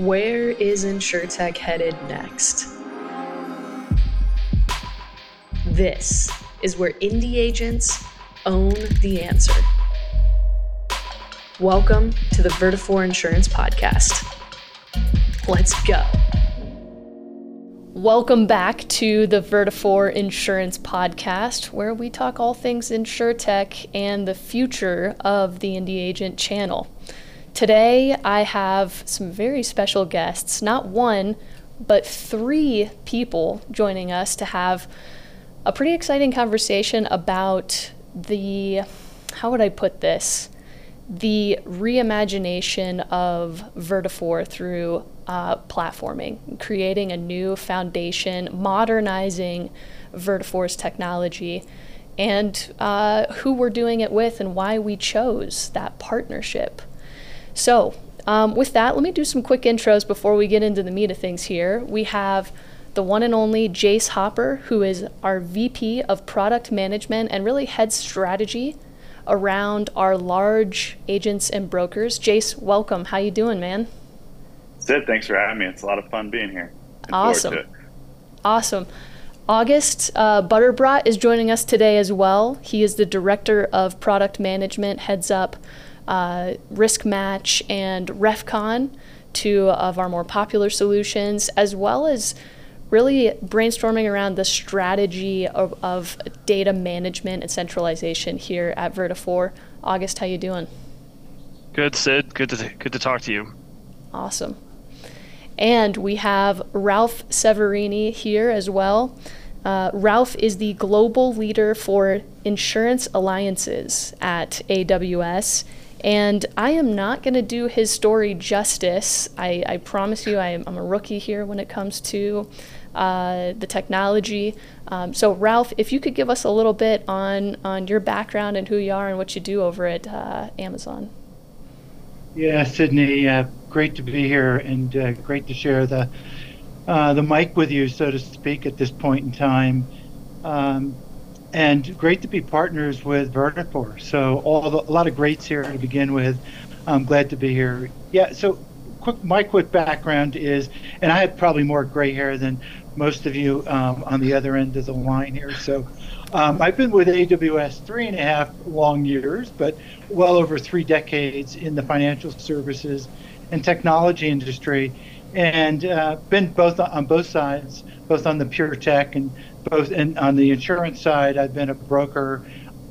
Where is InsurTech headed next? This is where indie agents own the answer. Welcome to the Vertafore Insurance Podcast. Let's go. Welcome back to the Vertafore Insurance Podcast, where we talk all things InsurTech and the future of the Indie Agent channel. Today, I have some very special guests, not one, but three people joining us to have a pretty exciting conversation about the, how would I put this? The reimagination of Vertafore through uh, platforming, creating a new foundation, modernizing Vertafore's technology, and uh, who we're doing it with and why we chose that partnership. So, um, with that, let me do some quick intros before we get into the meat of things here. We have the one and only Jace Hopper, who is our VP of Product Management and really heads strategy around our large agents and brokers. Jace, welcome. How you doing, man? Sid, thanks for having me. It's a lot of fun being here. Looking awesome. Awesome. August uh, Butterbrodt is joining us today as well. He is the Director of Product Management, heads up uh, RiskMatch and RefCon, two of our more popular solutions, as well as really brainstorming around the strategy of, of data management and centralization here at Vertafore. August, how you doing? Good, Sid. Good to good to talk to you. Awesome. And we have Ralph Severini here as well. Uh, Ralph is the global leader for insurance alliances at AWS. And I am not going to do his story justice. I, I promise you, I am, I'm a rookie here when it comes to uh, the technology. Um, so, Ralph, if you could give us a little bit on, on your background and who you are and what you do over at uh, Amazon. Yeah, Sydney, uh, great to be here and uh, great to share the uh, the mic with you, so to speak, at this point in time. Um, and great to be partners with Vertafore. So all the, a lot of greats here to begin with. I'm glad to be here. Yeah. So quick, my quick background is, and I have probably more gray hair than most of you um, on the other end of the line here. So um, I've been with AWS three and a half long years, but well over three decades in the financial services and technology industry, and uh, been both on both sides, both on the pure tech and both in, on the insurance side, I've been a broker,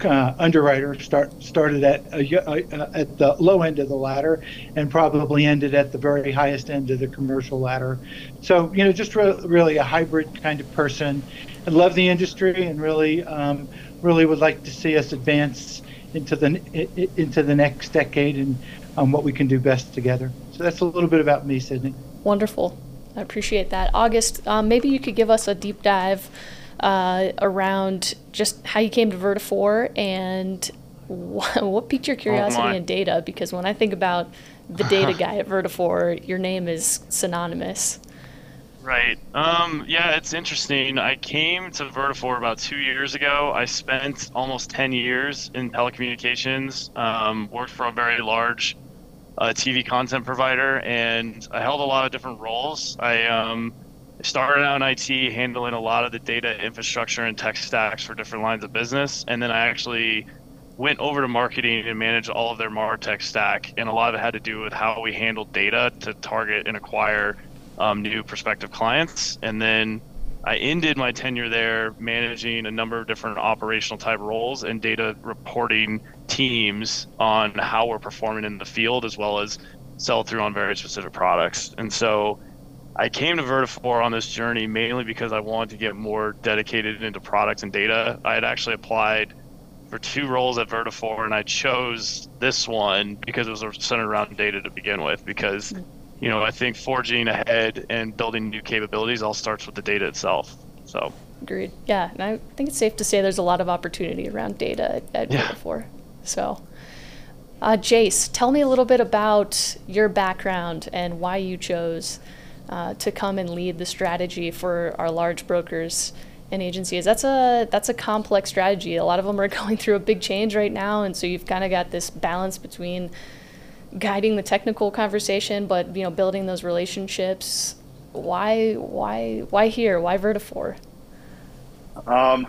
uh, underwriter. Start started at a, uh, at the low end of the ladder, and probably ended at the very highest end of the commercial ladder. So you know, just re- really a hybrid kind of person. I love the industry, and really, um, really would like to see us advance into the into the next decade and um, what we can do best together. So that's a little bit about me, Sydney. Wonderful. I appreciate that. August, um, maybe you could give us a deep dive uh, around just how you came to Vertafore and what, what piqued your oh, curiosity oh in data. Because when I think about the data guy at Vertafore, your name is synonymous. Right. Um, yeah, it's interesting. I came to Vertafore about two years ago. I spent almost 10 years in telecommunications, um, worked for a very large uh, TV content provider, and I held a lot of different roles. I um, Started out in IT, handling a lot of the data infrastructure and tech stacks for different lines of business, and then I actually went over to marketing and managed all of their martech stack, and a lot of it had to do with how we handled data to target and acquire um, new prospective clients, and then I ended my tenure there managing a number of different operational type roles and data reporting teams on how we're performing in the field as well as sell through on very specific products. And so I came to Vertafore on this journey mainly because I wanted to get more dedicated into products and data. I had actually applied for two roles at Vertafore, and I chose this one because it was centered around data to begin with. Because, you know, I think forging ahead and building new capabilities all starts with the data itself. So. Agreed. Yeah, and I think it's safe to say there's a lot of opportunity around data at, at yeah. Vertafore. So. Uh, Jace, tell me a little bit about your background and why you chose uh, to come and lead the strategy for our large brokers and agencies. That's a that's a complex strategy. A lot of them are going through a big change right now, and so you've kind of got this balance between guiding the technical conversation, but you know, building those relationships. Why, why, why here? Why Vertafore? Um,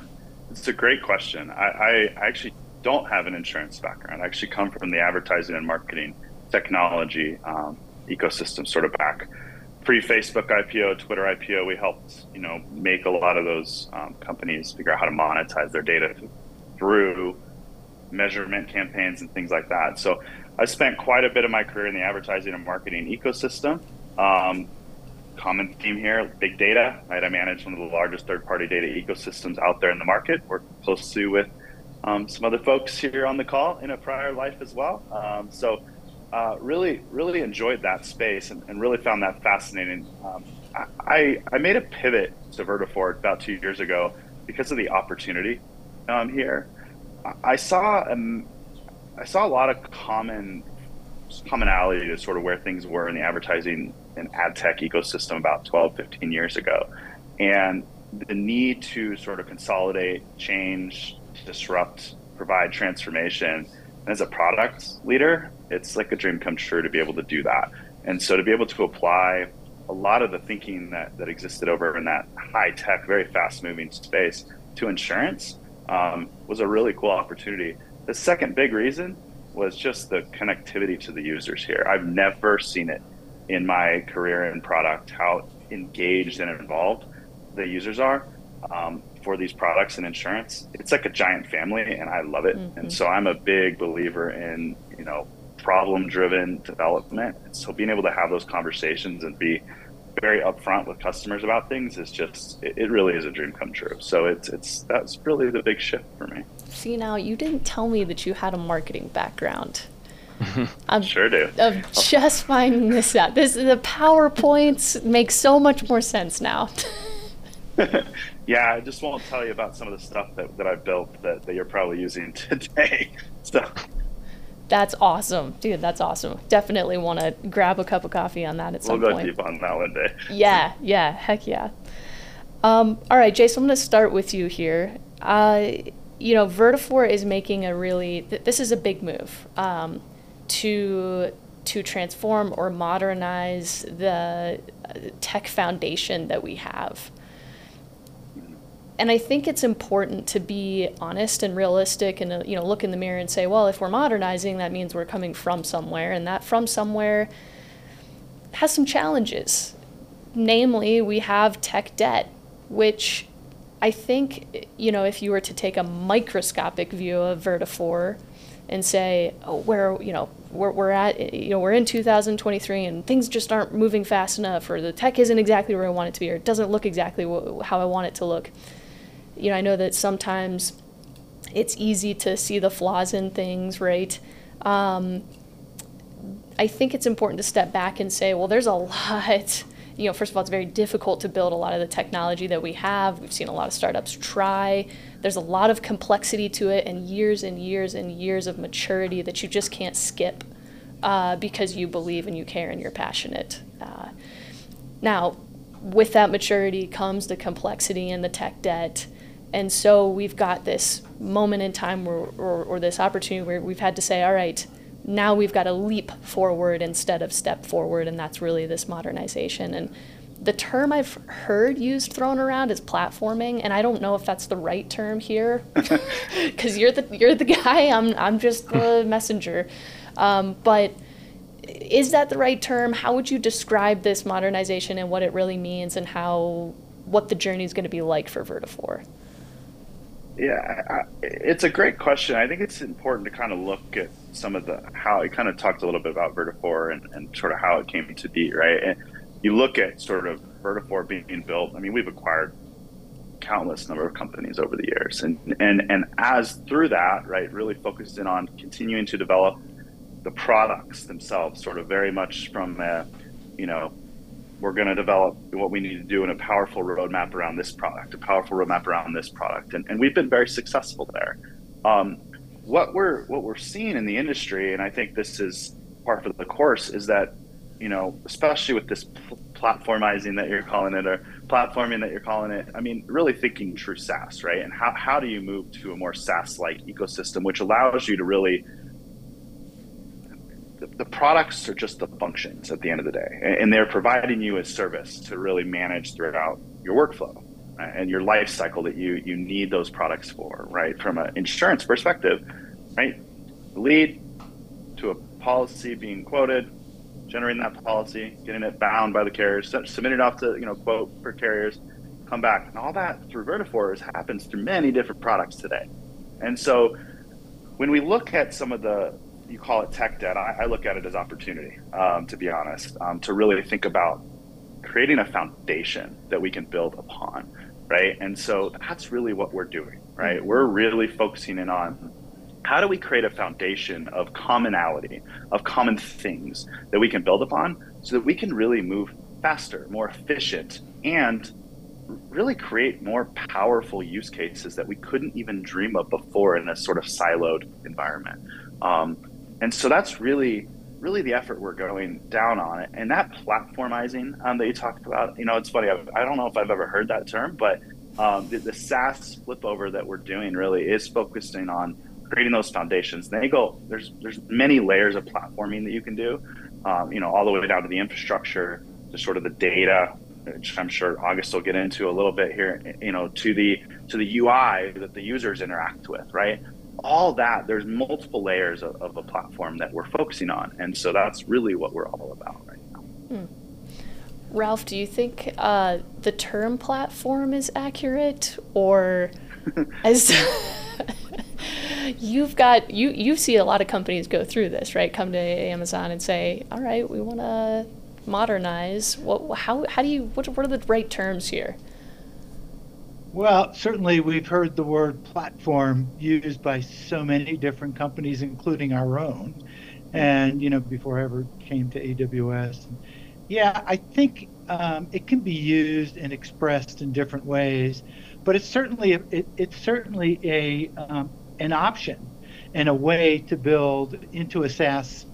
it's a great question. I, I actually don't have an insurance background. I actually come from the advertising and marketing technology um, ecosystem, sort of back pre-Facebook IPO, Twitter IPO. We helped you know make a lot of those um, companies figure out how to monetize their data through measurement campaigns and things like that. So I spent quite a bit of my career in the advertising and marketing ecosystem. Um, common theme here, big data. Right, I manage one of the largest third-party data ecosystems out there in the market. Work closely with um, some other folks here on the call in a prior life as well. Um, so uh, really, really enjoyed that space and, and really found that fascinating. Um, I, I made a pivot to Vertafore about two years ago because of the opportunity um, here. I saw um, I saw a lot of common commonality to sort of where things were in the advertising and ad tech ecosystem about 12, 15 years ago. And the need to sort of consolidate, change, disrupt, provide transformation. And as a product leader, it's like a dream come true to be able to do that. And so to be able to apply a lot of the thinking that, that existed over in that high tech, very fast moving space to insurance um, was a really cool opportunity. The second big reason was just the connectivity to the users here. I've never seen it in my career in product how engaged and involved the users are. Um, for these products and insurance, it's like a giant family, and I love it. Mm-hmm. And so I'm a big believer in you know problem driven development. So being able to have those conversations and be very upfront with customers about things is just it, it, really is a dream come true. So it's it's that's really the big shift for me. See now you didn't tell me that you had a marketing background. I'm sure do. I'm just finding this out. This the PowerPoints make so much more sense now. yeah, I just won't tell you about some of the stuff that, that I've built that, that you're probably using today. So that's awesome, dude. That's awesome. Definitely want to grab a cup of coffee on that at some point. We'll go deep on that one day. yeah, yeah, heck yeah. Um, all right, Jason, I'm going to start with you here. Uh, you know, Vertafore is making a really. Th- this is a big move um, to to transform or modernize the uh, tech foundation that we have. And I think it's important to be honest and realistic and, uh, you know, look in the mirror and say, well, if we're modernizing, that means we're coming from somewhere. And that from somewhere has some challenges. Namely, we have tech debt, which I think, you know, if you were to take a microscopic view of Vertafore and say, oh, where, you know, we're, we're at, you know, we're in 2023 and things just aren't moving fast enough, or the tech isn't exactly where I want it to be, or it doesn't look exactly how I want it to look you know, I know that sometimes it's easy to see the flaws in things, right? Um, I think it's important to step back and say, well, there's a lot. You know, first of all, it's very difficult to build a lot of the technology that we have. We've seen a lot of startups try. There's a lot of complexity to it, and years and years and years of maturity that you just can't skip uh, because you believe and you care and you're passionate. Uh, now, with that maturity comes the complexity and the tech debt and so we've got this moment in time where, or, or this opportunity where we've had to say, all right, now we've got to leap forward instead of step forward, and that's really this modernization. And the term I've heard used thrown around is platforming, and I don't know if that's the right term here, because you're the you're the guy. I'm I'm just the messenger. Um, but is that the right term? How would you describe this modernization and what it really means, and how what the journey is going to be like for Vertafore? Yeah, I, it's a great question. I think it's important to kind of look at some of the how it kind of talked a little bit about Vertafore and, and sort of how it came to be, right? And you look at sort of Vertafore being built. I mean, we've acquired countless number of companies over the years, and and and as through that, right, really focused in on continuing to develop the products themselves, sort of very much from a, you know we're going to develop what we need to do in a powerful roadmap around this product, a powerful roadmap around this product, and, and we've been very successful there. Um, what we're what we're seeing in the industry, and I think this is part of the course, is that you know, especially with this pl- platformizing that you're calling it, or platforming that you're calling it. I mean, really thinking true SaaS, right? And how how do you move to a more SaaS-like ecosystem, which allows you to really the products are just the functions at the end of the day, and they're providing you a service to really manage throughout your workflow and your life cycle that you you need those products for, right? From an insurance perspective, right? Lead to a policy being quoted, generating that policy, getting it bound by the carriers, submitting it off to you know quote for carriers, come back, and all that through Vertafore happens through many different products today. And so, when we look at some of the you call it tech debt, I, I look at it as opportunity. Um, to be honest, um, to really think about creating a foundation that we can build upon, right? And so that's really what we're doing, right? We're really focusing in on how do we create a foundation of commonality, of common things that we can build upon so that we can really move faster, more efficient, and really create more powerful use cases that we couldn't even dream of before in a sort of siloed environment. Um, and so that's really, really the effort we're going down on it. And that platformizing um, that you talked about, you know, it's funny. I've, I do not know if I've ever heard that term, but um, the, the SaaS flip over that we're doing really is focusing on creating those foundations. And they go, there's, there's many layers of platforming that you can do, um, you know, all the way down to the infrastructure, to sort of the data, which I'm sure August will get into a little bit here, you know, to the to the UI that the users interact with, right? All that there's multiple layers of, of a platform that we're focusing on, and so that's really what we're all about right now. Hmm. Ralph, do you think uh, the term platform is accurate, or as you've got you you see a lot of companies go through this, right? Come to Amazon and say, "All right, we want to modernize? What, how, how do you, what, what are the right terms here? Well, certainly we've heard the word platform used by so many different companies, including our own. And, you know, before I ever came to AWS. Yeah, I think um, it can be used and expressed in different ways, but it's certainly it, it's certainly a um, an option and a way to build into a SaaS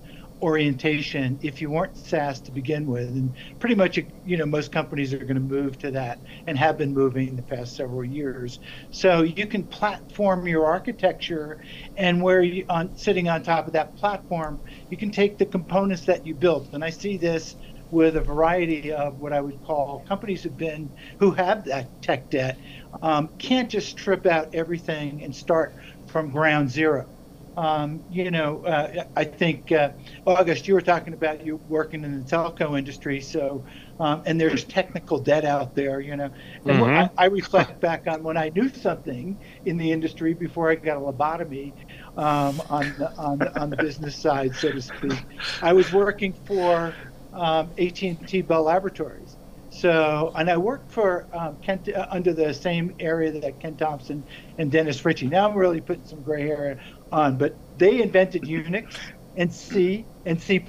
orientation if you weren't SaaS to begin with. And pretty much, you know, most companies are going to move to that and have been moving the past several years. So you can platform your architecture, and where you on sitting on top of that platform, you can take the components that you built. And I see this with a variety of what I would call companies have been who have that tech debt um, can't just strip out everything and start from ground zero um, you know, uh, I think uh, August, you were talking about you working in the telco industry, so um, and there's technical debt out there, you know. And mm-hmm. I, I, reflect back on when I knew something in the industry before I got a lobotomy um, on the, on on the business side, so to speak. I was working for um, AT&T Bell Laboratories. So, and I worked for um, Kent uh, under the same area that Ken Thompson and Dennis Ritchie. Now I'm really putting some gray hair on, but they invented Unix and C and C++.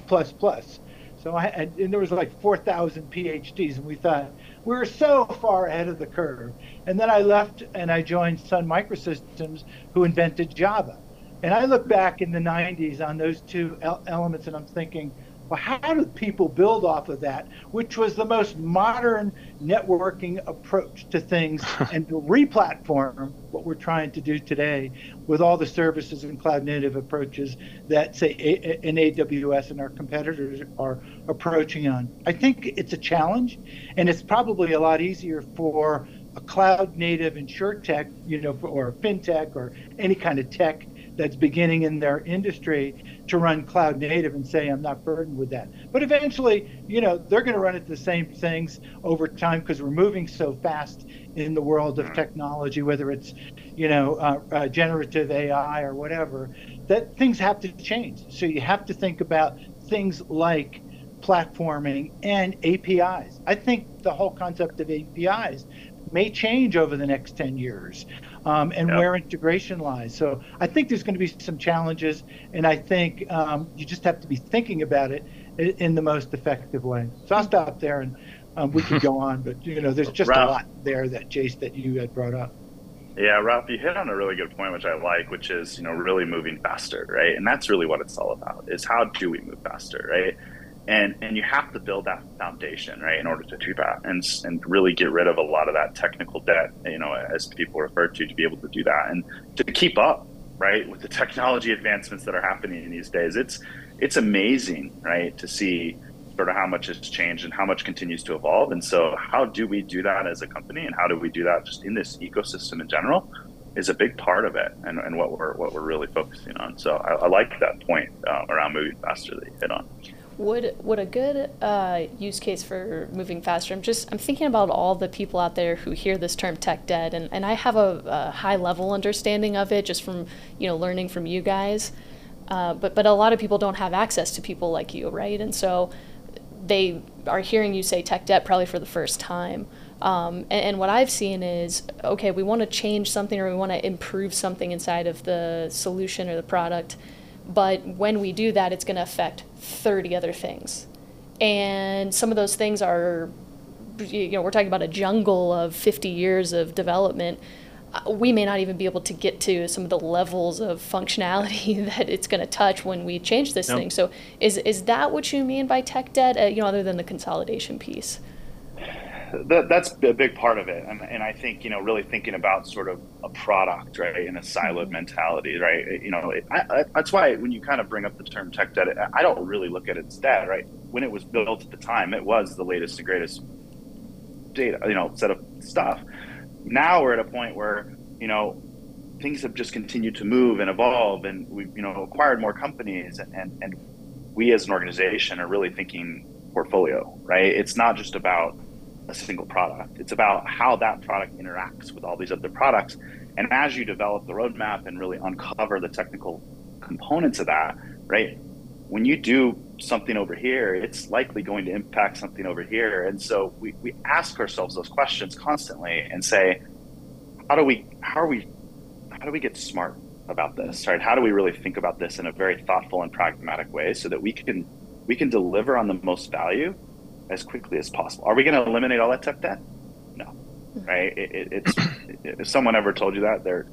So I and, and there was like 4,000 PhDs, and we thought we were so far ahead of the curve. And then I left and I joined Sun Microsystems, who invented Java. And I look back in the 90s on those two elements, and I'm thinking, well, how do people build off of that, which was the most modern networking approach to things, and to replatform what we're trying to do today with all the services and cloud native approaches that, say, in AWS and our competitors are approaching on? I think it's a challenge, and it's probably a lot easier for a cloud native InsurTech, you know, or fintech or any kind of tech that's beginning in their industry to run cloud native and say I'm not burdened with that. But eventually, you know, they're going to run into the same things over time because we're moving so fast in the world of technology, whether it's, you know, uh, uh, generative AI or whatever, that things have to change. So you have to think about things like platforming and APIs. I think the whole concept of APIs may change over the next 10 years um, and yep. where integration lies. So I think there's going to be some challenges, and I think um, you just have to be thinking about it in, in the most effective way. So I'll stop there, and um, we can go on. But you know, there's just Ralph, a lot there that Jace that you had brought up. Yeah, Ralph, you hit on a really good point, which I like, which is you know really moving faster, right? And that's really what it's all about: is how do we move faster, right? And and you have to build that foundation right in order to do that and and really get rid of a lot of that technical debt you know as people refer to to be able to do that and to keep up right with the technology advancements that are happening in these days it's it's amazing, right, to see sort of how much has changed and how much continues to evolve. And so, how do we do that as a company, and how do we do that just in this ecosystem in general, is a big part of it, and, and what we're what we're really focusing on. So, I, I like that point uh, around moving faster that you hit on. Would would a good uh, use case for moving faster? I'm just I'm thinking about all the people out there who hear this term tech debt, and, and I have a, a high level understanding of it just from you know learning from you guys. Uh, but but a lot of people don't have access to people like you, right? And so they are hearing you say tech debt probably for the first time. Um, and, and, what I've seen is okay, we want to change something or we want to improve something inside of the solution or the product, but when we do that, it's going to affect 30 other things. And some of those things are, you know, we're talking about a jungle of 50 years of development we may not even be able to get to some of the levels of functionality that it's going to touch when we change this thing. So, is is that what you mean by tech debt? Uh, you know, other than the consolidation piece. That, that's a big part of it, and, and I think you know really thinking about sort of a product, right, in a siloed mm-hmm. mentality, right. You know, it, I, I, that's why when you kind of bring up the term tech debt, I don't really look at it as debt, right. When it was built at the time, it was the latest and greatest data, you know, set of stuff now we're at a point where you know things have just continued to move and evolve and we've you know acquired more companies and, and, and we as an organization are really thinking portfolio right it's not just about a single product it's about how that product interacts with all these other products and as you develop the roadmap and really uncover the technical components of that right when you do something over here, it's likely going to impact something over here. And so we, we ask ourselves those questions constantly and say, how do we how are we how do we get smart about this? Right? How do we really think about this in a very thoughtful and pragmatic way so that we can we can deliver on the most value as quickly as possible? Are we going to eliminate all that tech debt? No. Hmm. Right? It, it, it's if someone ever told you that, they're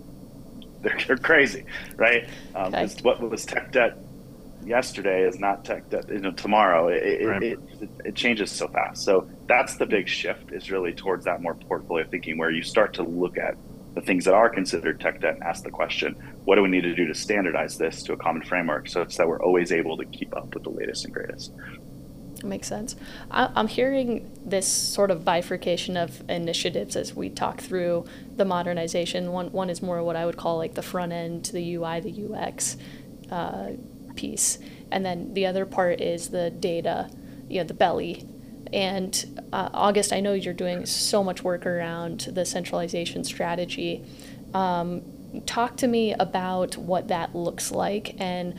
they're, they're crazy, right? Um, okay. What was tech debt yesterday is not tech debt you know tomorrow it, right. it, it, it, changes so fast so that's the big shift is really towards that more portfolio thinking where you start to look at the things that are considered tech debt and ask the question what do we need to do to standardize this to a common framework so it's that we're always able to keep up with the latest and greatest makes sense. I'm hearing this sort of bifurcation of initiatives as we talk through the modernization. One one is more what I would call like the front end, the UI, the UX. Uh, piece. And then the other part is the data, you know, the belly. And uh, August, I know you're doing so much work around the centralization strategy. Um, talk to me about what that looks like and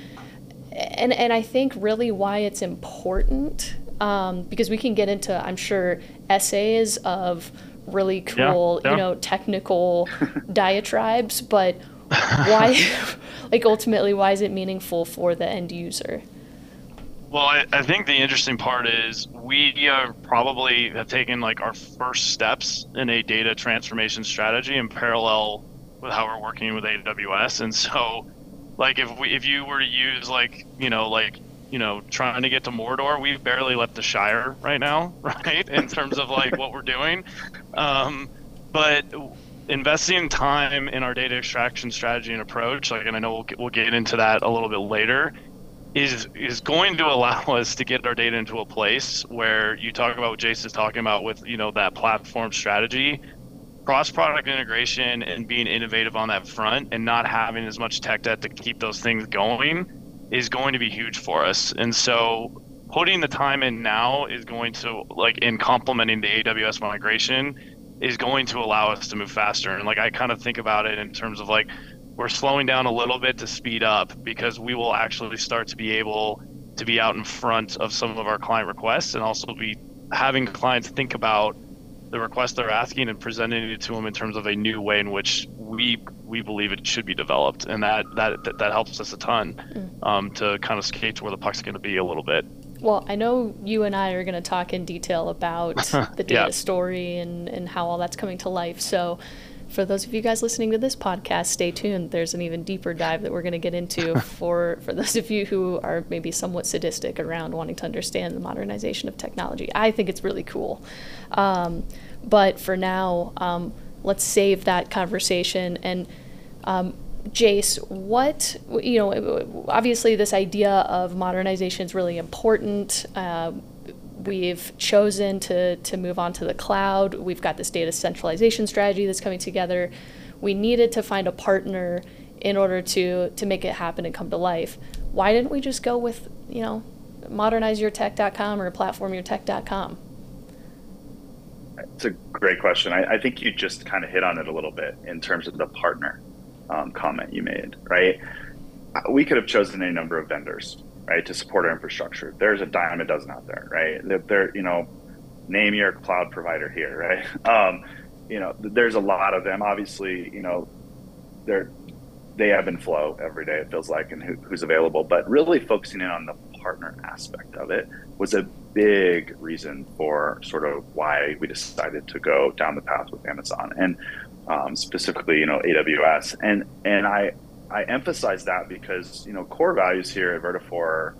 and and I think really why it's important um, because we can get into I'm sure essays of really cool yeah, yeah. you know technical diatribes, but why like ultimately why is it meaningful for the end user well I, I think the interesting part is we uh, probably have taken like our first steps in a data transformation strategy in parallel with how we're working with aws and so like if we if you were to use like you know like you know trying to get to mordor we've barely left the shire right now right in terms of like what we're doing. Um, but investing time in our data extraction strategy and approach, like, and I know we'll we'll get into that a little bit later, is is going to allow us to get our data into a place where you talk about what Jason is talking about with you know that platform strategy, cross product integration, and being innovative on that front, and not having as much tech debt to keep those things going, is going to be huge for us. And so putting the time in now is going to like in complementing the AWS migration is going to allow us to move faster. And like I kind of think about it in terms of like we're slowing down a little bit to speed up because we will actually start to be able to be out in front of some of our client requests and also be having clients think about the request they're asking and presenting it to them in terms of a new way in which we we believe it should be developed and that that that, that helps us a ton mm. um, to kind of skate to where the puck's going to be a little bit well, I know you and I are going to talk in detail about the data yeah. story and, and how all that's coming to life. So, for those of you guys listening to this podcast, stay tuned. There's an even deeper dive that we're going to get into for, for those of you who are maybe somewhat sadistic around wanting to understand the modernization of technology. I think it's really cool. Um, but for now, um, let's save that conversation. And um, Jace, what, you know, obviously this idea of modernization is really important. Uh, we've chosen to, to move on to the cloud. We've got this data centralization strategy that's coming together. We needed to find a partner in order to, to make it happen and come to life. Why didn't we just go with, you know, modernizeyourtech.com or platformyourtech.com? It's a great question. I, I think you just kind of hit on it a little bit in terms of the partner um, comment you made, right? We could have chosen a number of vendors, right, to support our infrastructure. There's a dime a dozen out there, right? There you know, name your cloud provider here, right? Um, you know, there's a lot of them. Obviously, you know, they're they ebb and flow every day. It feels like, and who, who's available. But really focusing in on the partner aspect of it was a big reason for sort of why we decided to go down the path with Amazon and um, specifically, you know, AWS. And and I I emphasize that because you know core values here at Vertafore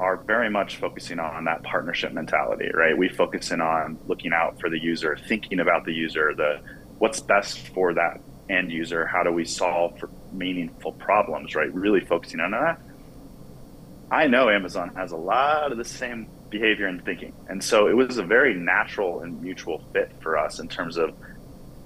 are very much focusing on that partnership mentality, right? We focus in on looking out for the user, thinking about the user, the what's best for that end user, how do we solve for meaningful problems, right? Really focusing on that. I know Amazon has a lot of the same behavior and thinking. And so it was a very natural and mutual fit for us in terms of,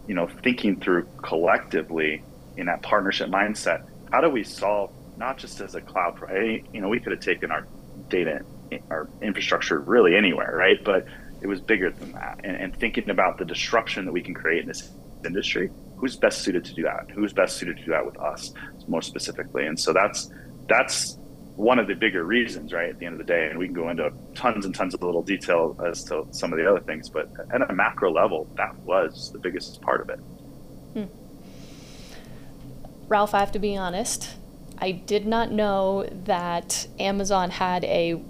you know, thinking through collectively in that partnership mindset. How do we solve not just as a cloud, provider? Eh, you know, we could have taken our data, our infrastructure really anywhere, right? But it was bigger than that. And, and thinking about the disruption that we can create in this industry, who's best suited to do that? Who's best suited to do that with us more specifically? And so that's, that's one of the bigger reasons, right? At the end of the day, and we can go into tons and tons of little detail as to some of the other things, but at a macro level, that was the biggest part of it. Hmm. Ralph, I have to be honest. I did not know that Amazon had a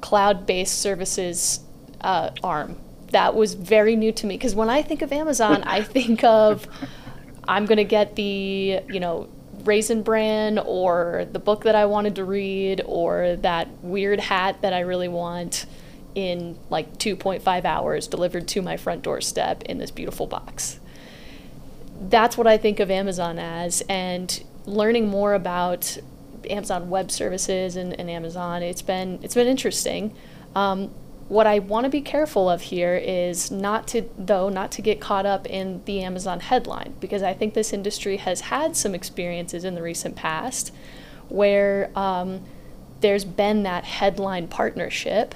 cloud-based services uh, arm. That was very new to me because when I think of Amazon, I think of I'm going to get the you know Raisin Bran or the book that I wanted to read or that weird hat that I really want in like 2.5 hours delivered to my front doorstep in this beautiful box. That's what I think of Amazon as. And learning more about Amazon Web Services and, and Amazon, it's been it's been interesting. Um, what I want to be careful of here is not to, though, not to get caught up in the Amazon headline, because I think this industry has had some experiences in the recent past where um, there's been that headline partnership,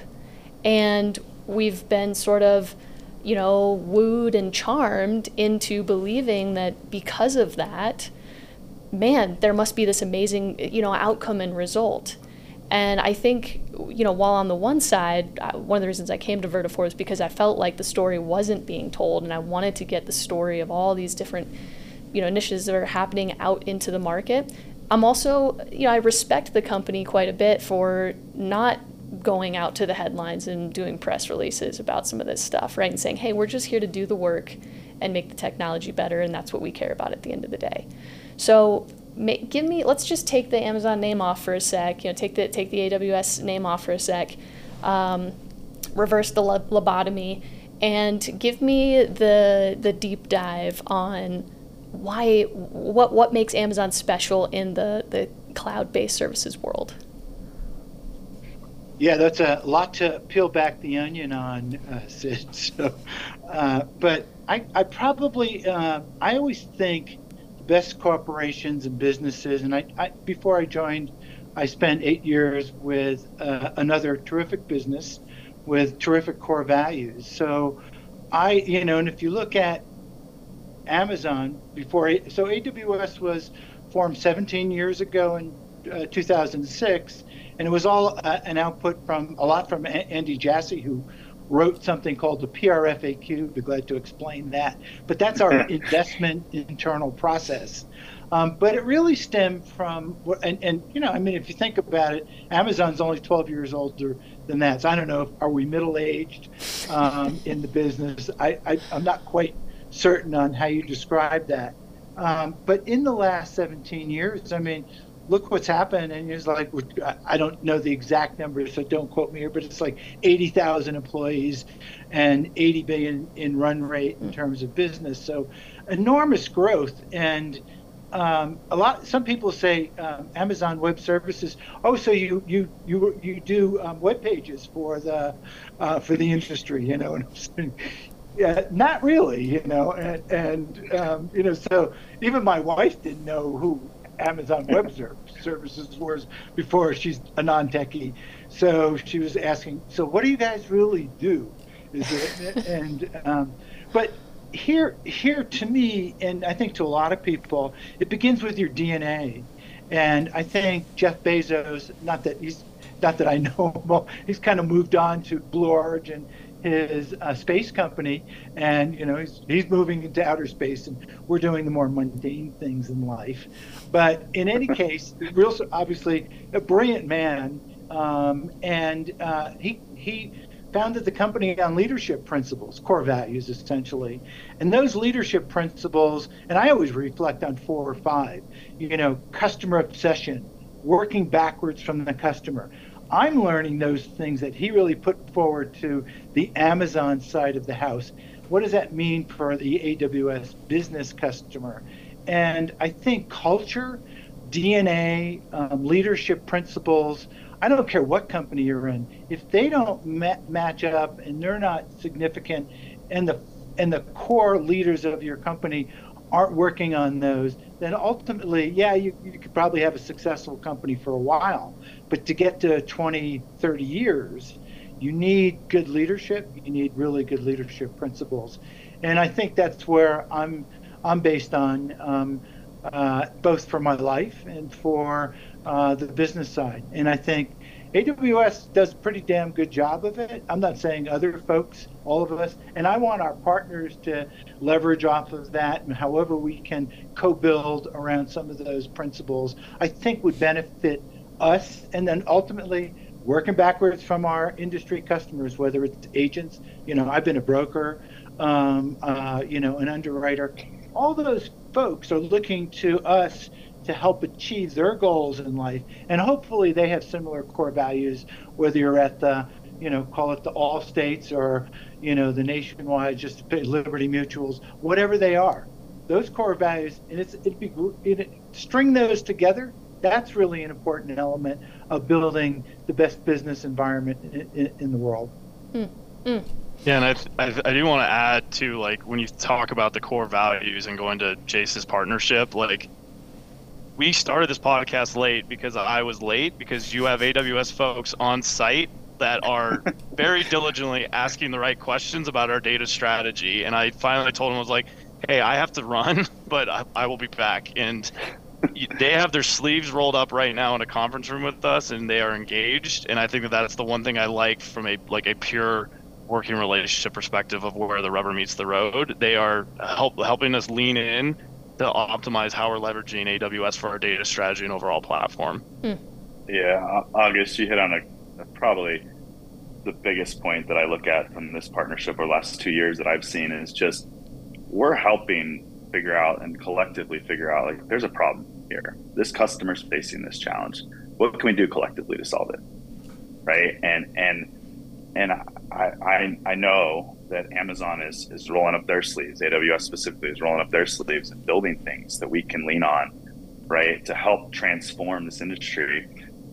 and we've been sort of, you know, wooed and charmed into believing that because of that, man, there must be this amazing, you know, outcome and result. And I think, you know, while on the one side, uh, one of the reasons I came to Vertafore is because I felt like the story wasn't being told, and I wanted to get the story of all these different, you know, initiatives that are happening out into the market. I'm also, you know, I respect the company quite a bit for not going out to the headlines and doing press releases about some of this stuff, right? And saying, hey, we're just here to do the work and make the technology better, and that's what we care about at the end of the day. So give me let's just take the Amazon name off for a sec. You know, take the take the AWS name off for a sec. Um, reverse the lobotomy and give me the the deep dive on why what what makes Amazon special in the the cloud-based services world. Yeah, that's a lot to peel back the onion on, uh, Sid. So, uh, but I, I probably uh, I always think best corporations and businesses. And I, I before I joined, I spent eight years with uh, another terrific business with terrific core values. So I, you know, and if you look at Amazon before, so AWS was formed 17 years ago in uh, 2006, and it was all uh, an output from a lot from Andy Jassy, who wrote something called the PRFAQ. Be glad to explain that. But that's our investment internal process. Um, but it really stemmed from, and, and you know, I mean, if you think about it, Amazon's only 12 years older than that. So I don't know, are we middle aged um, in the business? I, I, am not quite certain on how you describe that. Um, but in the last 17 years, I mean, look what's happened. And it's like, I don't know the exact numbers, so don't quote me here, but it's like 80,000 employees and 80 billion in run rate in terms of business. So enormous growth. And um, a lot. Some people say um, Amazon Web Services. Oh, so you you you you do um, web pages for the uh, for the industry, you know? And I'm yeah, not really, you know. And and um, you know, so even my wife didn't know who Amazon Web Services was before. She's a non-techie, so she was asking. So what do you guys really do? Is it and um, but here here to me and I think to a lot of people it begins with your DNA and I think Jeff Bezos not that he's not that I know him well, he's kind of moved on to Blue Origin his uh, space company and you know he's he's moving into outer space and we're doing the more mundane things in life but in any case real obviously a brilliant man um, and uh, he he founded the company on leadership principles, core values essentially. And those leadership principles, and I always reflect on four or five, you know, customer obsession, working backwards from the customer. I'm learning those things that he really put forward to the Amazon side of the house. What does that mean for the AWS business customer? And I think culture, DNA, um, leadership principles, I don't care what company you're in. If they don't ma- match up and they're not significant, and the and the core leaders of your company aren't working on those, then ultimately, yeah, you, you could probably have a successful company for a while. But to get to 20, 30 years, you need good leadership. You need really good leadership principles. And I think that's where I'm I'm based on um, uh, both for my life and for uh, the business side. And I think AWS does a pretty damn good job of it. I'm not saying other folks, all of us, and I want our partners to leverage off of that and however we can co-build around some of those principles, I think would benefit us and then ultimately working backwards from our industry customers, whether it's agents, you know, I've been a broker, um, uh, you know, an underwriter, all those folks are looking to us to help achieve their goals in life. And hopefully they have similar core values, whether you're at the, you know, call it the Allstates or, you know, the nationwide, just Liberty Mutuals, whatever they are. Those core values, and it's it'd be it, string those together. That's really an important element of building the best business environment in, in, in the world. Mm. Mm. Yeah, and I, I, I do want to add to like when you talk about the core values and going to Jace's partnership, like we started this podcast late because I was late because you have AWS folks on site that are very diligently asking the right questions about our data strategy. And I finally told him, I was like, "Hey, I have to run, but I, I will be back." And they have their sleeves rolled up right now in a conference room with us, and they are engaged. And I think that that's the one thing I like from a like a pure working relationship perspective of where the rubber meets the road. They are help, helping us lean in to optimize how we're leveraging AWS for our data strategy and overall platform. Hmm. Yeah, August, you hit on a, a, probably the biggest point that I look at from this partnership over the last two years that I've seen is just we're helping figure out and collectively figure out like there's a problem here. This customer's facing this challenge. What can we do collectively to solve it? Right. And and and I, I, I know that Amazon is, is rolling up their sleeves, AWS specifically is rolling up their sleeves and building things that we can lean on, right, to help transform this industry,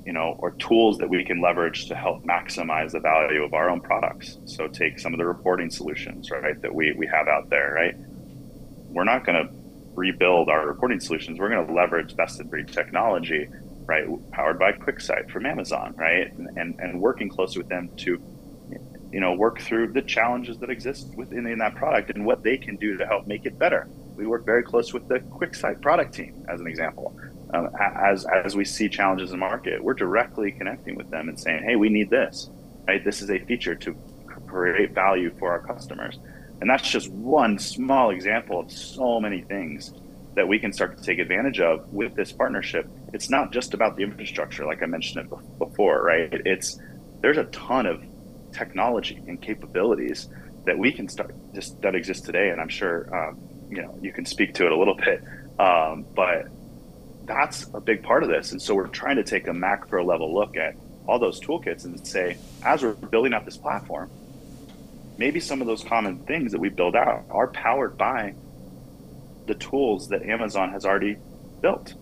you know, or tools that we can leverage to help maximize the value of our own products. So take some of the reporting solutions, right, that we, we have out there, right? We're not going to rebuild our reporting solutions. We're going to leverage best in breed technology, right, powered by QuickSight from Amazon, right, and, and, and working closely with them to you know work through the challenges that exist within in that product and what they can do to help make it better. We work very close with the QuickSight product team as an example. Um, as as we see challenges in the market we're directly connecting with them and saying hey we need this right? This is a feature to create value for our customers and that's just one small example of so many things that we can start to take advantage of with this partnership it's not just about the infrastructure like i mentioned it before right it's there's a ton of technology and capabilities that we can start just that exist today. And I'm sure um, you know you can speak to it a little bit, um, but that's a big part of this. And so we're trying to take a macro level look at all those toolkits and say, as we're building out this platform, maybe some of those common things that we build out are powered by the tools that Amazon has already built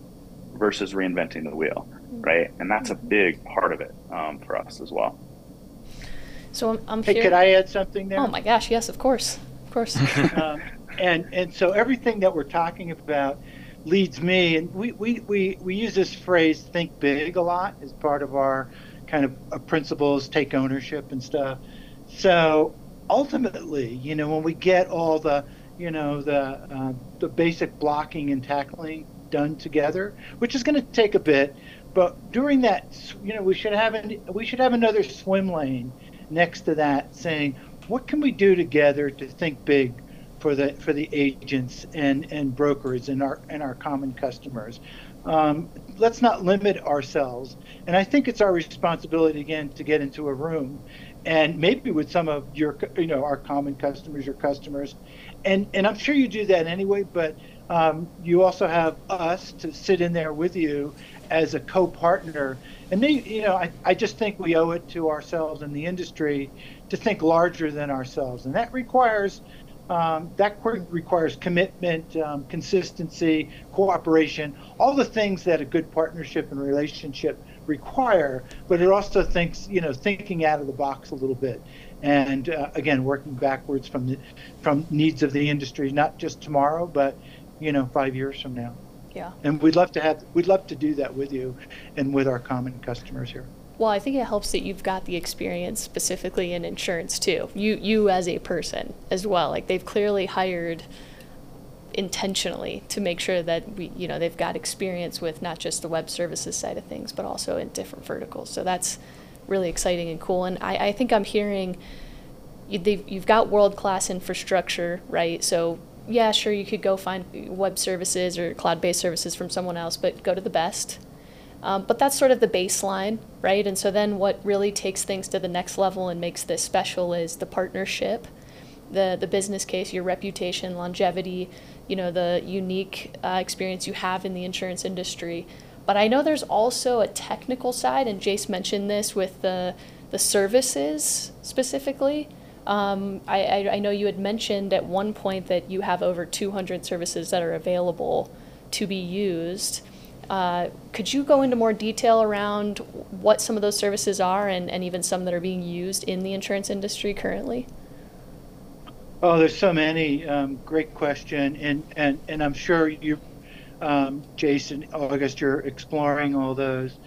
versus reinventing the wheel, mm-hmm. right? And that's a big part of it um, for us as well. So I'm, I'm hey, here. could I add something there? Oh my gosh, yes, of course, of course. um, and and so everything that we're talking about leads me, and we, we, we, we use this phrase "think big" a lot as part of our kind of uh, principles, take ownership and stuff. So ultimately, you know, when we get all the you know the uh, the basic blocking and tackling done together, which is going to take a bit, but during that, you know, we should have an, we should have another swim lane next to that, saying what can we do together to think big for the for the agents and and brokers and our and our common customers. Um, let's not limit ourselves. And I think it's our responsibility again to get into a room, and maybe with some of your you know our common customers, your customers, and and I'm sure you do that anyway. But um, you also have us to sit in there with you as a co-partner. And they, you know, I, I just think we owe it to ourselves and the industry to think larger than ourselves, and that requires um, that requires commitment, um, consistency, cooperation, all the things that a good partnership and relationship require. But it also thinks, you know, thinking out of the box a little bit, and uh, again, working backwards from the from needs of the industry, not just tomorrow, but you know, five years from now. Yeah. And we'd love to have we'd love to do that with you, and with our common customers here. Well, I think it helps that you've got the experience specifically in insurance too. You you as a person as well. Like they've clearly hired intentionally to make sure that we you know they've got experience with not just the web services side of things but also in different verticals. So that's really exciting and cool. And i, I think i'm hearing you, you've got world-class infrastructure right? So yeah sure you could go find web services or cloud-based services from someone else but go to the best. Um, but that's sort of the baseline, right? And so then what really takes things to the next level and makes this special is the partnership, the the business case, your reputation, longevity, you know, the unique uh, experience you have in the insurance industry. But I know there's also a technical side, and Jace mentioned this with the the services specifically. Um, I, I, I know you had mentioned at one point that you have over 200 services that are available to be used. Uh, could you go into more detail around what some of those services are and, and even some that are being used in the insurance industry currently? Oh, there's so many. Um, great question, and and and I'm sure you, um, Jason, August, you're exploring all those.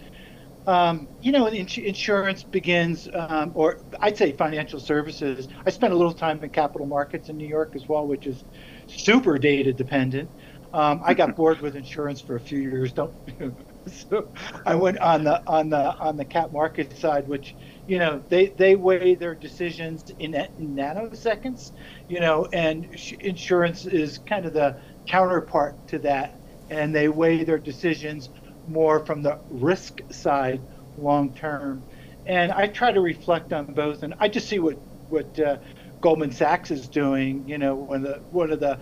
Um, you know, ins- insurance begins, um, or I'd say financial services. I spent a little time in capital markets in New York as well, which is super data dependent. Um, I got bored with insurance for a few years. Don't. so I went on the on the on the cap market side, which you know they they weigh their decisions in, in nanoseconds, you know, and insurance is kind of the counterpart to that, and they weigh their decisions more from the risk side long term. And I try to reflect on both, and I just see what what uh, Goldman Sachs is doing. You know, one of the one of the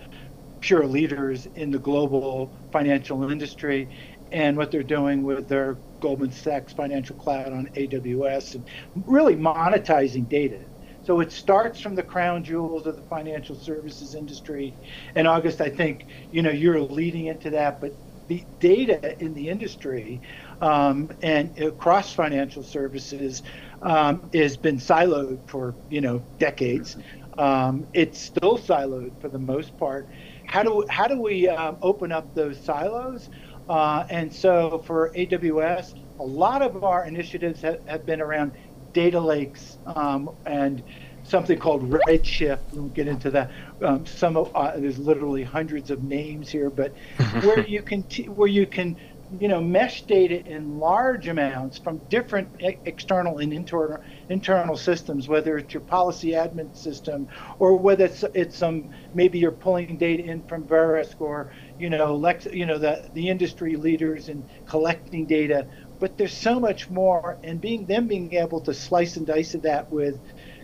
pure leaders in the global financial industry and what they're doing with their Goldman Sachs Financial Cloud on AWS and really monetizing data. So it starts from the crown jewels of the financial services industry. And August, I think you know you're leading into that, but the data in the industry um, and across financial services um, has been siloed for you know decades. Um, it's still siloed for the most part, how do how do we um, open up those silos? Uh, and so for AWS, a lot of our initiatives have, have been around data lakes um, and something called Redshift. We'll get into that. Um, some of, uh, there's literally hundreds of names here, but where you can t- where you can you know, mesh data in large amounts from different external and internal internal systems, whether it's your policy admin system or whether it's it's some maybe you're pulling data in from Verisk or you know Lex, you know the the industry leaders in collecting data. But there's so much more, and being them being able to slice and dice of that with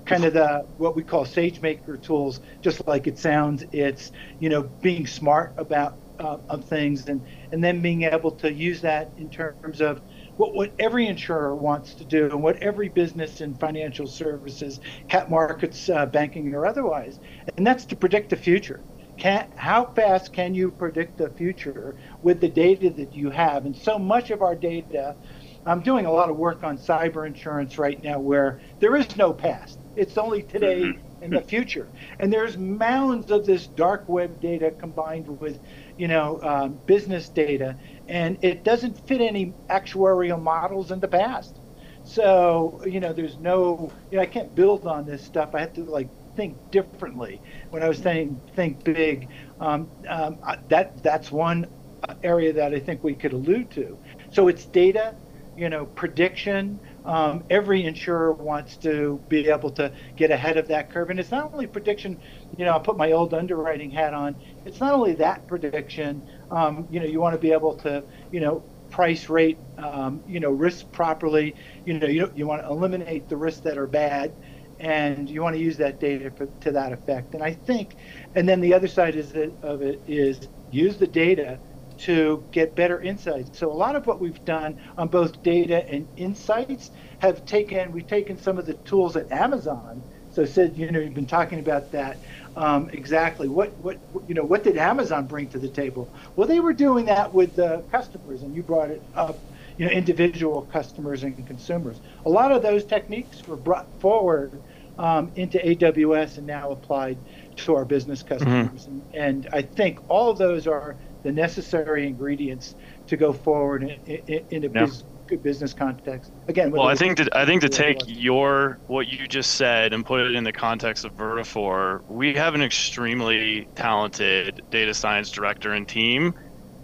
kind of the what we call SageMaker tools, just like it sounds. It's you know being smart about uh, of things and, and then being able to use that in terms of what, what every insurer wants to do and what every business in financial services, cap markets, uh, banking, or otherwise. And that's to predict the future. Can how fast can you predict the future with the data that you have? And so much of our data, I'm doing a lot of work on cyber insurance right now where there is no past. It's only today mm-hmm. and the future. And there's mounds of this dark web data combined with, you know, um, business data, and it doesn't fit any actuarial models in the past. So, you know, there's no, you know, I can't build on this stuff. I have to like think differently. When I was saying think big, um, um, that that's one area that I think we could allude to. So it's data, you know, prediction. Um, every insurer wants to be able to get ahead of that curve, and it's not only prediction. You know, I'll put my old underwriting hat on. It's not only that prediction. Um, you know, you want to be able to, you know, price rate, um, you know, risk properly. You know, you you want to eliminate the risks that are bad and you want to use that data for, to that effect. And I think, and then the other side is that, of it is use the data to get better insights. So a lot of what we've done on both data and insights have taken we've taken some of the tools at Amazon. So Sid, you know, you've been talking about that um, exactly. What what you know, what did Amazon bring to the table? Well, they were doing that with the customers, and you brought it up you know, individual customers and consumers. A lot of those techniques were brought forward um, into AWS and now applied to our business mm-hmm. customers. Mm-hmm. And, and, I think all of those are the necessary ingredients to go forward in, in, in a yeah. biz, business context. Again, well, I think to, I think to take your what you just said and put it in the context of Vertafore, we have an extremely talented data science director and team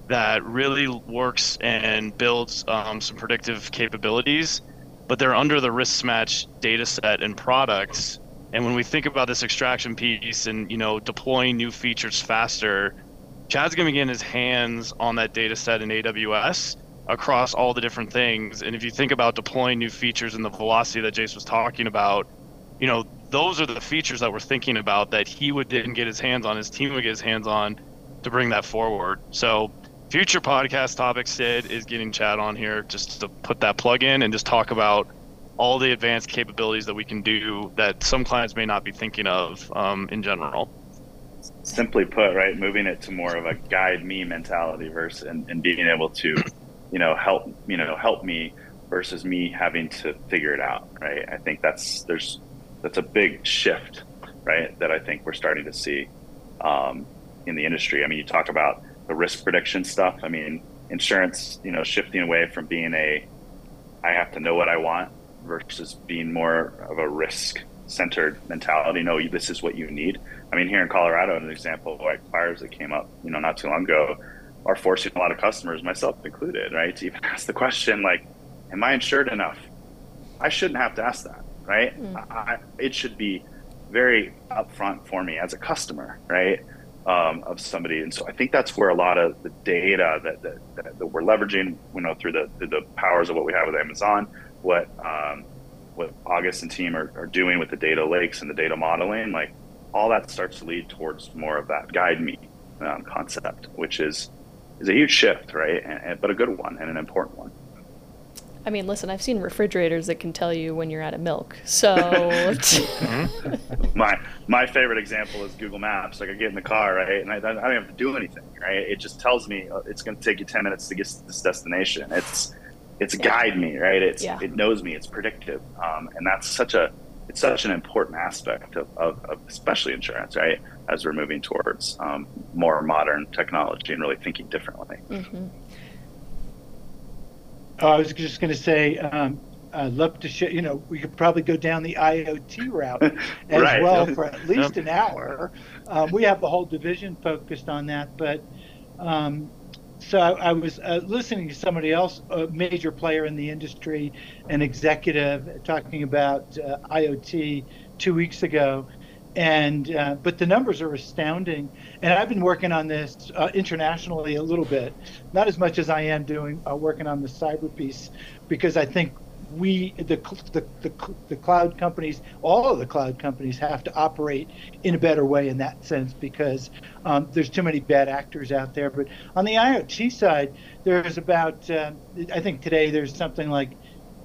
that really works and builds um, some predictive capabilities, but they're under the RiskMatch data set and products. And when we think about this extraction piece and you know deploying new features faster, Chad's going to get his hands on that data set in AWS across all the different things. And if you think about deploying new features and the velocity that Jace was talking about, you know, those are the features that we're thinking about that he would then get his hands on, his team would get his hands on to bring that forward. So future podcast topic, Sid, is getting Chad on here just to put that plug in and just talk about all the advanced capabilities that we can do that some clients may not be thinking of um, in general. Simply put, right, moving it to more of a guide me mentality versus and, and being able to, you know, help you know help me versus me having to figure it out, right? I think that's there's that's a big shift, right? That I think we're starting to see um, in the industry. I mean, you talk about the risk prediction stuff. I mean, insurance, you know, shifting away from being a I have to know what I want versus being more of a risk centered mentality. No, this is what you need. I mean, here in Colorado, an example, like fires that came up, you know, not too long ago, are forcing a lot of customers, myself included, right, to even ask the question like, "Am I insured enough?" I shouldn't have to ask that, right? Mm. I, it should be very upfront for me as a customer, right? Um, of somebody. And so I think that's where a lot of the data that, that, that we're leveraging, you know, through the, through the powers of what we have with Amazon, what, um, what August and team are, are doing with the data lakes and the data modeling, like all that starts to lead towards more of that guide me um, concept, which is, is a huge shift, right? And, and, but a good one and an important one. I mean, listen, I've seen refrigerators that can tell you when you're out of milk. So my my favorite example is Google Maps. Like I get in the car, right, and I, I don't have to do anything, right? It just tells me uh, it's going to take you 10 minutes to get to this destination. It's it's yeah. guide me, right? It's yeah. it knows me. It's predictive, um, and that's such a it's such an important aspect of, of, of especially insurance, right? As we're moving towards um, more modern technology and really thinking differently. Mm-hmm. Oh, I was just going to say, um, I'd love to show. You know, we could probably go down the IoT route as right. well for at least an hour. Um, we have the whole division focused on that, but um, so I, I was uh, listening to somebody else, a major player in the industry, an executive, talking about uh, IoT two weeks ago, and uh, but the numbers are astounding. And I've been working on this uh, internationally a little bit, not as much as I am doing uh, working on the cyber piece, because I think we the, the the the cloud companies, all of the cloud companies, have to operate in a better way in that sense because um, there's too many bad actors out there. But on the IoT side, there's about uh, I think today there's something like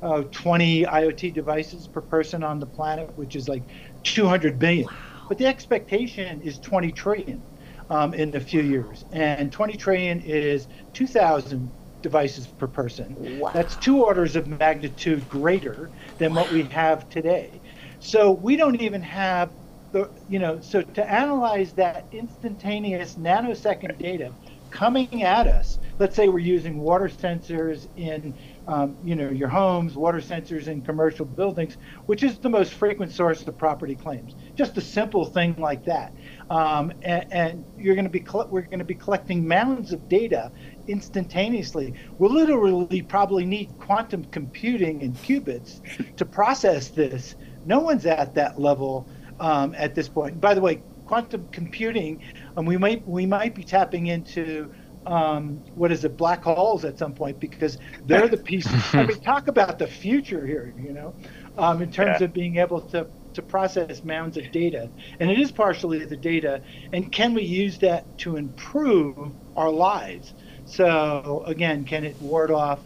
uh, 20 IoT devices per person on the planet, which is like 200 billion. Wow. But the expectation is 20 trillion. um, in a few years. And 20 trillion is 2,000 devices per person. Wow. That's two orders of magnitude greater than what we have today. So we don't even have the, you know, so to analyze that instantaneous nanosecond data coming at us, let's say we're using water sensors in, um, you know, your homes, water sensors in commercial buildings, which is the most frequent source of property claims. Just a simple thing like that, um, and, and, you're going to be we're going to be collecting mounds of data instantaneously. We'll literally probably need quantum computing and qubits to process this. No one's at that level um, at this point. By the way, quantum computing, um, we might we might be tapping into um, what is it, black holes at some point because they're the pieces. I mean, talk about the future here, you know, um, in terms yeah. of being able to to process mounds of data, and it is partially the data. And can we use that to improve our lives? So again, can it ward off,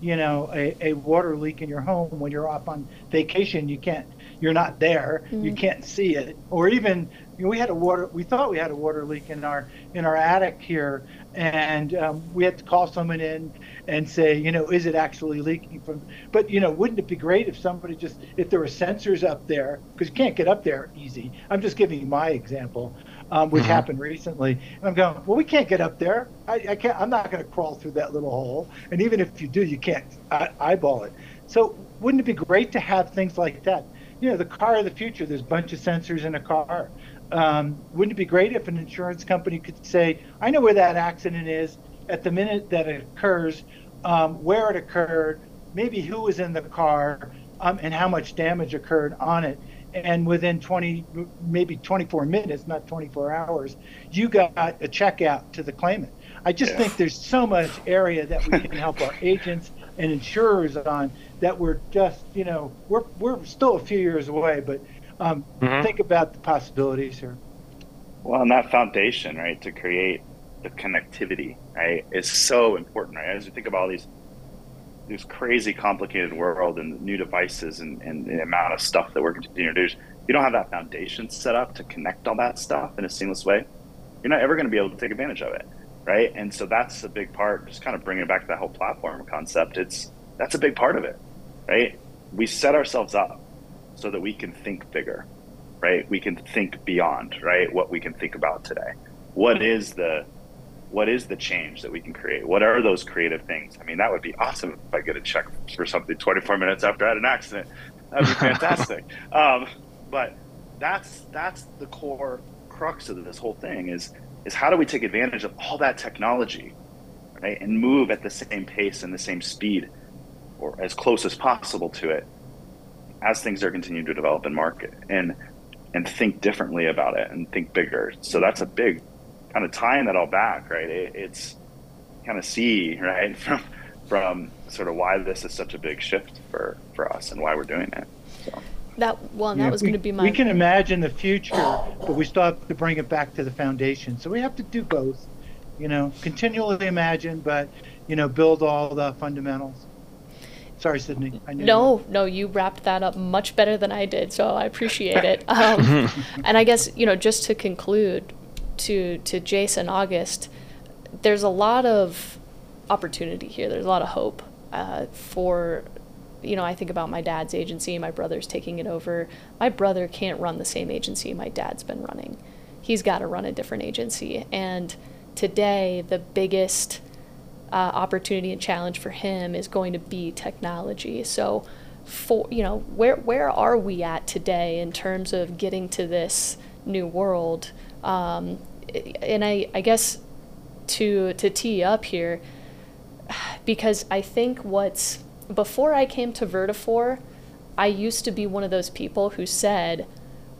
you know, a, a water leak in your home when you're off on vacation? You can't you're not there, mm-hmm. you can't see it, or even you know, we had a water. We thought we had a water leak in our in our attic here, and um, we had to call someone in and say, you know, is it actually leaking from? But you know, wouldn't it be great if somebody just if there were sensors up there because you can't get up there easy. I'm just giving you my example, um, which mm-hmm. happened recently, and I'm going, well, we can't get up there. I, I can't. I'm not going to crawl through that little hole, and even if you do, you can't eye- eyeball it. So wouldn't it be great to have things like that? You know, the car of the future. There's a bunch of sensors in a car um, wouldn't it be great if an insurance company could say, I know where that accident is at the minute that it occurs, um, where it occurred, maybe who was in the car, um, and how much damage occurred on it. And within 20, maybe 24 minutes, not 24 hours, you got a check out to the claimant. I just yeah. think there's so much area that we can help our agents and insurers on that we're just, you know, we're, we're still a few years away, but um, mm-hmm. Think about the possibilities here. Well, and that foundation, right, to create the connectivity, right, is so important, right? As you think about all these this crazy complicated world and new devices and, and the amount of stuff that we're continuing to do, you don't have that foundation set up to connect all that stuff in a seamless way, you're not ever going to be able to take advantage of it, right? And so that's a big part. Just kind of bringing it back to that whole platform concept. It's that's a big part of it, right? We set ourselves up so that we can think bigger, right? We can think beyond, right? What we can think about today. What is the what is the change that we can create? What are those creative things? I mean, that would be awesome if I get a check for something 24 minutes after I had an accident. That would be fantastic. um, but that's that's the core crux of this whole thing is is how do we take advantage of all that technology, right, and move at the same pace and the same speed, or as close as possible to it, as things are continuing to develop and market and and think differently about it and think bigger. So that's a big kind of tying that all back, right? It, it's kind of see right from from sort of why this is such a big shift for for us and why we're doing it. So. That well, that was going to be my. We can imagine the future, but we still have to bring it back to the foundation. So we have to do both. You know, continually imagine, but you know, build all the fundamentals. Sorry, Sydney. no, that. no, you wrapped that up much better than I did, so I appreciate it. Um, and I guess you know, just to conclude, to to Jason August, there's a lot of opportunity here. There's a lot of hope uh, for. You know, I think about my dad's agency. My brother's taking it over. My brother can't run the same agency my dad's been running. He's got to run a different agency. And today, the biggest uh, opportunity and challenge for him is going to be technology. So, for you know, where where are we at today in terms of getting to this new world? Um, and I, I guess to to tee up here, because I think what's before I came to Vertafore, I used to be one of those people who said,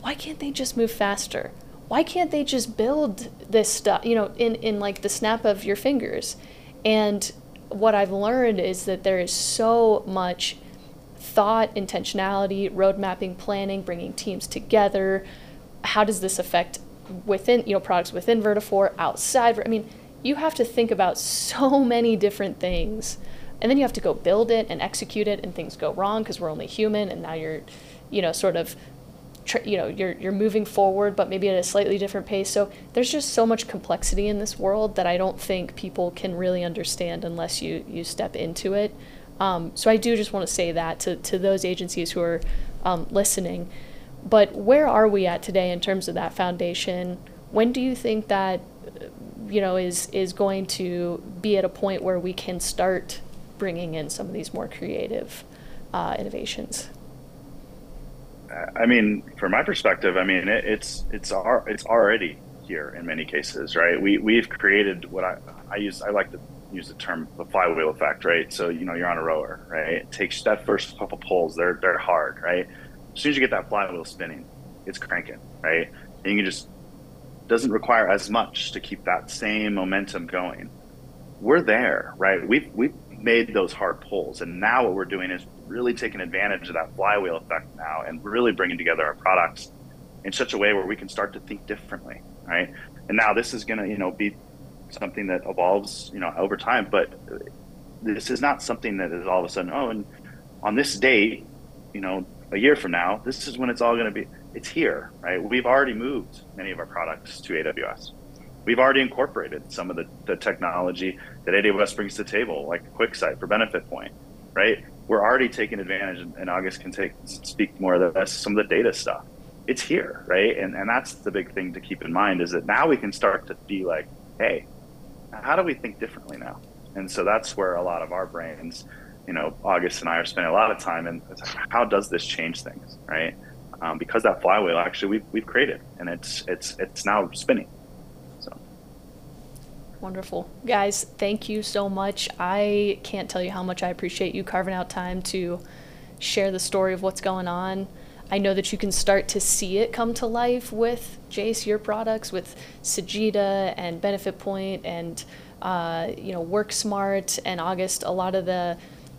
"Why can't they just move faster? Why can't they just build this stuff? You know, in in like the snap of your fingers." And what I've learned is that there is so much thought, intentionality, road mapping, planning, bringing teams together. How does this affect within, you know, products within Vertafore, outside? I mean, you have to think about so many different things. And then you have to go build it and execute it, and things go wrong because we're only human. And now you're, you know, sort of you know you're you're moving forward but maybe at a slightly different pace. So there's just so much complexity in this world that i don't think people can really understand unless you you step into it. Um, so i do just want to say that to, to those agencies who are um, listening. But where are we at today in terms of that foundation? When do you think that you know is is going to be at a point where we can start bringing in some of these more creative uh, innovations I mean, from my perspective, I mean, it, it's it's our, it's already here in many cases, right? We we've created what I I use I like to use the term the flywheel effect, right? So you know you're on a rower, right? It takes that first couple pulls, they're they're hard, right? As soon as you get that flywheel spinning, it's cranking, right? And you just doesn't require as much to keep that same momentum going. We're there, right? We've we've made those hard pulls, and now what we're doing is really taking advantage of that flywheel effect now and really bringing together our products in such a way where we can start to think differently, right? And now this is going to, you know, be something that evolves, you know, over time. But this is not something that is all of a sudden, oh, and on this date, you know, a year from now, this is when it's all going to be. It's here, right? We've already moved many of our products to AWS. We've already incorporated some of the, the technology that AWS brings to the table, like QuickSight for BenefitPoint, right? We're already taking advantage, and August can take speak more of this, some of the data stuff. It's here, right? And and that's the big thing to keep in mind is that now we can start to be like, hey, how do we think differently now? And so that's where a lot of our brains, you know, August and I are spending a lot of time in how does this change things, right? Um, because that flywheel actually we've, we've created and it's it's it's now spinning. Wonderful. Guys, thank you so much. I can't tell you how much I appreciate you carving out time to share the story of what's going on. I know that you can start to see it come to life with Jace, your products, with Sagitta and BenefitPoint and uh, you know WorkSmart and August. A lot of the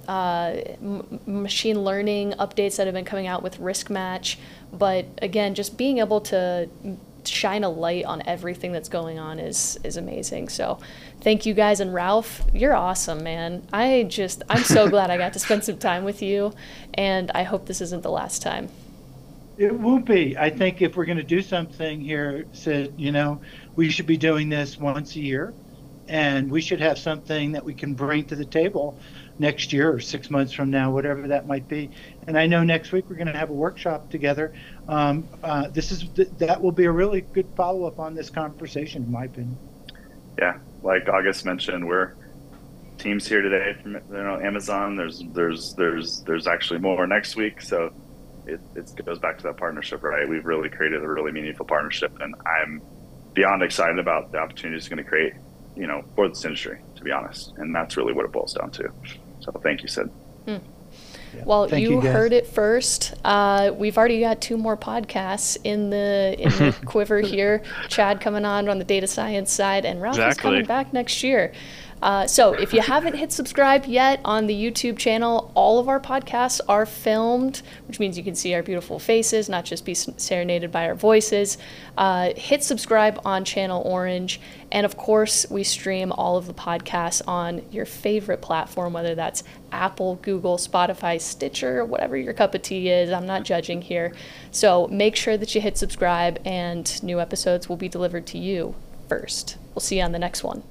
uh, m- machine learning updates that have been coming out with RiskMatch. But again, just being able to shine a light on everything that's going on is is amazing. So, thank you guys and Ralph, you're awesome, man. I just I'm so glad I got to spend some time with you, and I hope this isn't the last time. It won't be. I think if we're going to do something here, Sid, you know, we should be doing this once a year, and we should have something that we can bring to the table next year or six months from now, whatever that might be. And I know next week we're going to have a workshop together. Um, uh, this is th- that will be a really good follow up on this conversation, in my opinion. Yeah, like August mentioned, we're teams here today from you know Amazon. There's there's there's there's actually more next week, so it, it goes back to that partnership, right? We've really created a really meaningful partnership, and I'm beyond excited about the opportunity it's going to create, you know, for this industry. To be honest, and that's really what it boils down to. So thank you, Sid. Hmm. Yeah. Well, Thank you, you heard it first. Uh, we've already got two more podcasts in the in the quiver here. Chad coming on on the data science side, and Ralph exactly. is coming back next year. Uh, so if you haven't hit subscribe yet on the YouTube channel, all of our podcasts are filmed, which means you can see our beautiful faces, not just be serenaded by our voices. Uh, hit subscribe on Channel Orange. And of course, we stream all of the podcasts on your favorite platform, whether that's Apple, Google, Spotify, Stitcher, whatever your cup of tea is. I'm not judging here. So make sure that you hit subscribe, and new episodes will be delivered to you first. We'll see you on the next one.